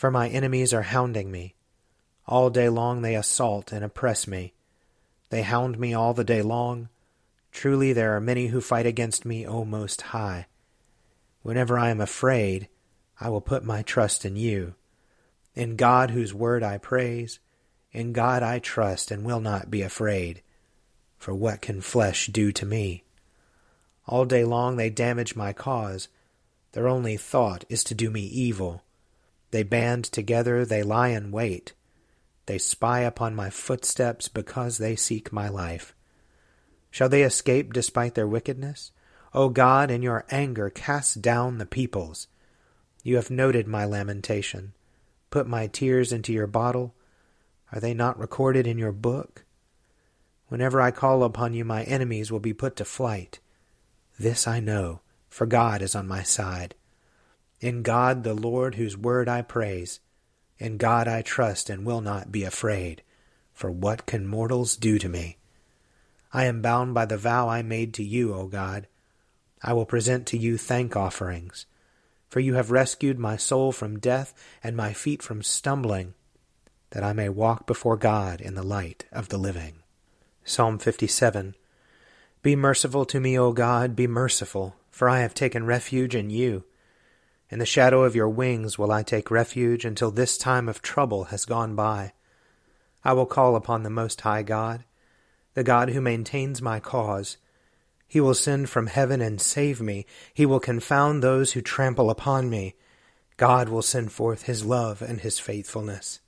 for my enemies are hounding me. All day long they assault and oppress me. They hound me all the day long. Truly there are many who fight against me, O Most High. Whenever I am afraid, I will put my trust in you. In God whose word I praise, in God I trust and will not be afraid. For what can flesh do to me? All day long they damage my cause. Their only thought is to do me evil. They band together, they lie in wait. They spy upon my footsteps because they seek my life. Shall they escape despite their wickedness? O God, in your anger cast down the peoples. You have noted my lamentation. Put my tears into your bottle. Are they not recorded in your book? Whenever I call upon you, my enemies will be put to flight. This I know, for God is on my side. In God the Lord, whose word I praise, in God I trust and will not be afraid. For what can mortals do to me? I am bound by the vow I made to you, O God. I will present to you thank offerings. For you have rescued my soul from death and my feet from stumbling, that I may walk before God in the light of the living. Psalm 57 be merciful to me, O God, be merciful, for I have taken refuge in you. In the shadow of your wings will I take refuge until this time of trouble has gone by. I will call upon the Most High God, the God who maintains my cause. He will send from heaven and save me. He will confound those who trample upon me. God will send forth his love and his faithfulness.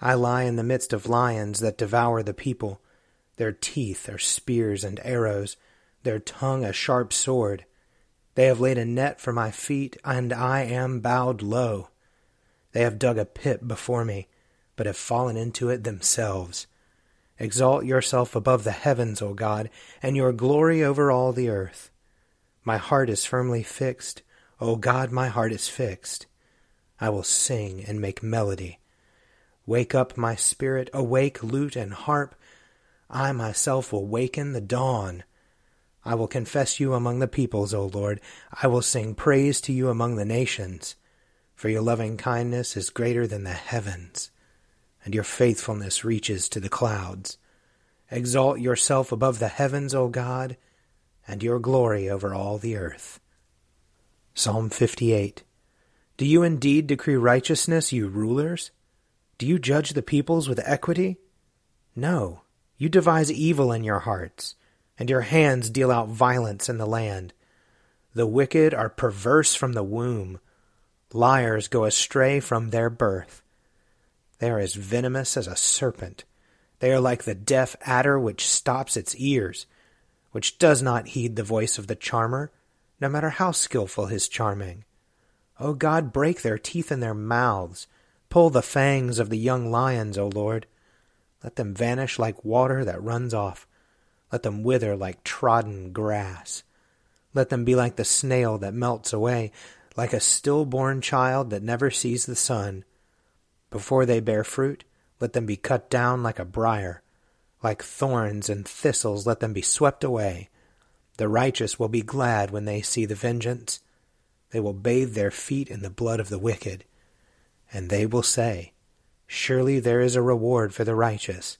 I lie in the midst of lions that devour the people. Their teeth are spears and arrows, their tongue a sharp sword. They have laid a net for my feet, and I am bowed low. They have dug a pit before me, but have fallen into it themselves. Exalt yourself above the heavens, O God, and your glory over all the earth. My heart is firmly fixed. O God, my heart is fixed. I will sing and make melody. Wake up my spirit, awake lute and harp, I myself will waken the dawn. I will confess you among the peoples, O Lord. I will sing praise to you among the nations. For your loving kindness is greater than the heavens, and your faithfulness reaches to the clouds. Exalt yourself above the heavens, O God, and your glory over all the earth. Psalm 58 Do you indeed decree righteousness, you rulers? Do you judge the peoples with equity? No. You devise evil in your hearts, and your hands deal out violence in the land. The wicked are perverse from the womb. Liars go astray from their birth. They are as venomous as a serpent, They are like the deaf adder which stops its ears, which does not heed the voice of the charmer, no matter how skilful his charming. O God, break their teeth in their mouths, pull the fangs of the young lions, O Lord. Let them vanish like water that runs off. Let them wither like trodden grass. Let them be like the snail that melts away, like a stillborn child that never sees the sun. Before they bear fruit, let them be cut down like a briar. Like thorns and thistles, let them be swept away. The righteous will be glad when they see the vengeance. They will bathe their feet in the blood of the wicked. And they will say, Surely there is a reward for the righteous.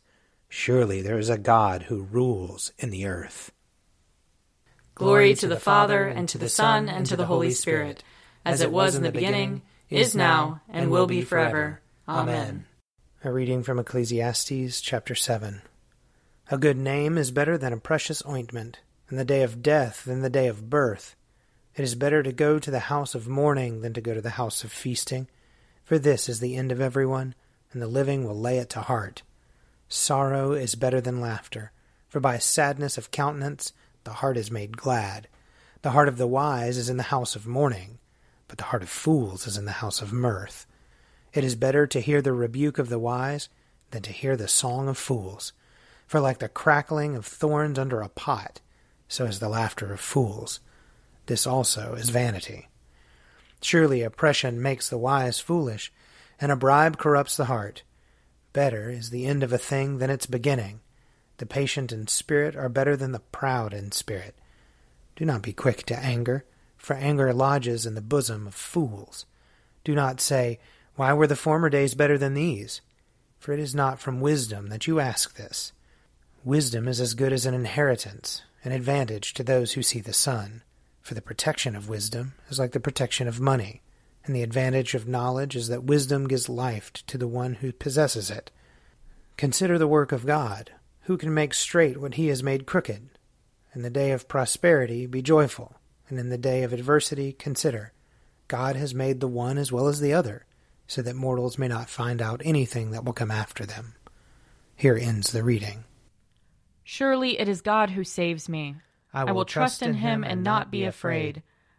Surely there is a God who rules in the earth. Glory to the Father, and to the Son, and to the Holy Spirit, as it was in the beginning, is now, and will be forever. Amen. A reading from Ecclesiastes chapter 7. A good name is better than a precious ointment, and the day of death than the day of birth. It is better to go to the house of mourning than to go to the house of feasting, for this is the end of everyone, and the living will lay it to heart. Sorrow is better than laughter, for by sadness of countenance the heart is made glad. The heart of the wise is in the house of mourning, but the heart of fools is in the house of mirth. It is better to hear the rebuke of the wise than to hear the song of fools. For like the crackling of thorns under a pot, so is the laughter of fools. This also is vanity. Surely oppression makes the wise foolish, and a bribe corrupts the heart. Better is the end of a thing than its beginning. The patient in spirit are better than the proud in spirit. Do not be quick to anger, for anger lodges in the bosom of fools. Do not say, Why were the former days better than these? For it is not from wisdom that you ask this. Wisdom is as good as an inheritance, an advantage to those who see the sun. For the protection of wisdom is like the protection of money, and the advantage of knowledge is that wisdom gives life to the one who possesses it. Consider the work of God. Who can make straight what he has made crooked? In the day of prosperity be joyful, and in the day of adversity consider. God has made the one as well as the other, so that mortals may not find out anything that will come after them. Here ends the reading. Surely it is God who saves me. I will, I will trust in him and not be afraid. For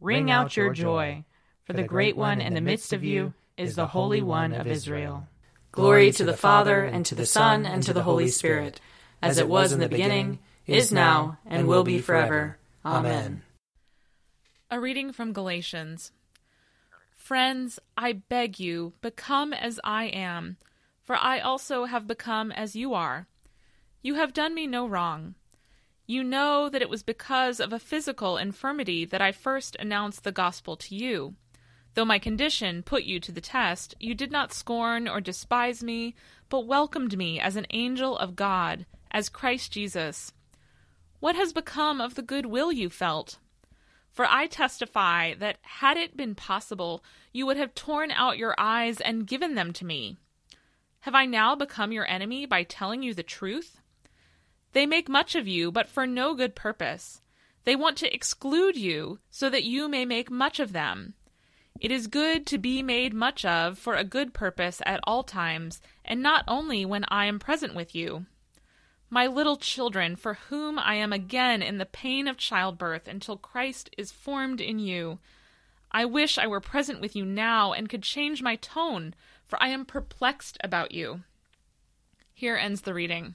ring out your joy, for the great one in the midst of you is the Holy One of Israel. Glory to the Father, and to the Son, and to the Holy Spirit, as it was in the beginning, is now, and will be forever. Amen. A reading from Galatians. Friends, I beg you, become as I am for I also have become as you are. You have done me no wrong. You know that it was because of a physical infirmity that I first announced the gospel to you. Though my condition put you to the test, you did not scorn or despise me, but welcomed me as an angel of God, as Christ Jesus. What has become of the good will you felt? For I testify that had it been possible, you would have torn out your eyes and given them to me. Have I now become your enemy by telling you the truth? They make much of you, but for no good purpose. They want to exclude you so that you may make much of them. It is good to be made much of for a good purpose at all times, and not only when I am present with you. My little children, for whom I am again in the pain of childbirth until Christ is formed in you, I wish I were present with you now and could change my tone for I am perplexed about you. Here ends the reading.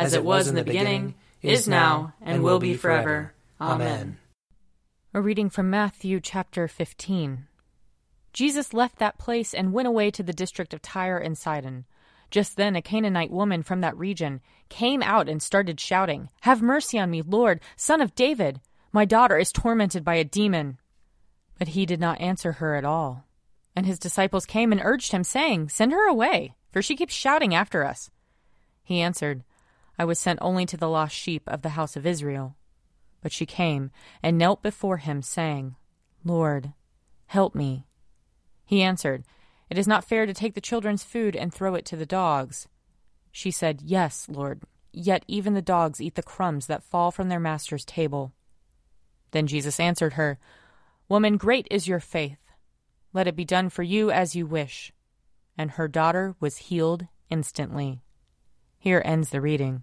as it was in the beginning, is now, and will be forever. Amen. A reading from Matthew chapter 15. Jesus left that place and went away to the district of Tyre and Sidon. Just then, a Canaanite woman from that region came out and started shouting, Have mercy on me, Lord, son of David! My daughter is tormented by a demon. But he did not answer her at all. And his disciples came and urged him, saying, Send her away, for she keeps shouting after us. He answered, I was sent only to the lost sheep of the house of Israel. But she came and knelt before him, saying, Lord, help me. He answered, It is not fair to take the children's food and throw it to the dogs. She said, Yes, Lord, yet even the dogs eat the crumbs that fall from their master's table. Then Jesus answered her, Woman, great is your faith. Let it be done for you as you wish. And her daughter was healed instantly. Here ends the reading.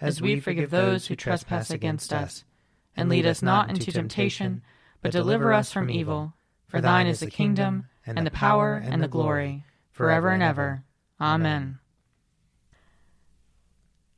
as we forgive those who trespass against us. And lead us not into temptation, but deliver us from evil. For thine is the kingdom, and the power, and the glory, forever and ever. Amen.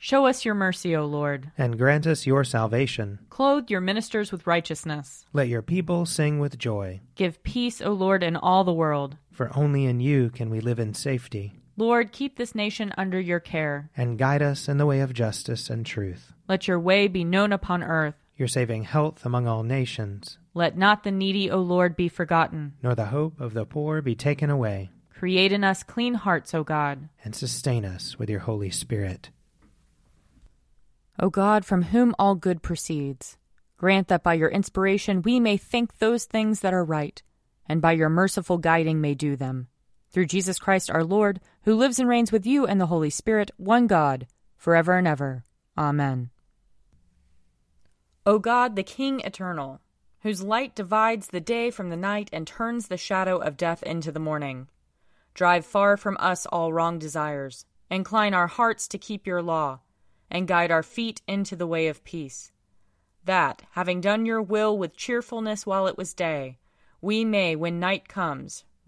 Show us your mercy, O Lord. And grant us your salvation. Clothe your ministers with righteousness. Let your people sing with joy. Give peace, O Lord, in all the world. For only in you can we live in safety. Lord, keep this nation under your care. And guide us in the way of justice and truth. Let your way be known upon earth. Your saving health among all nations. Let not the needy, O Lord, be forgotten. Nor the hope of the poor be taken away. Create in us clean hearts, O God. And sustain us with your Holy Spirit. O God, from whom all good proceeds, grant that by your inspiration we may think those things that are right, and by your merciful guiding may do them. Through Jesus Christ our Lord, who lives and reigns with you and the Holy Spirit, one God, forever and ever. Amen. O God, the King eternal, whose light divides the day from the night and turns the shadow of death into the morning, drive far from us all wrong desires, incline our hearts to keep your law and guide our feet into the way of peace. That, having done your will with cheerfulness while it was day, we may, when night comes,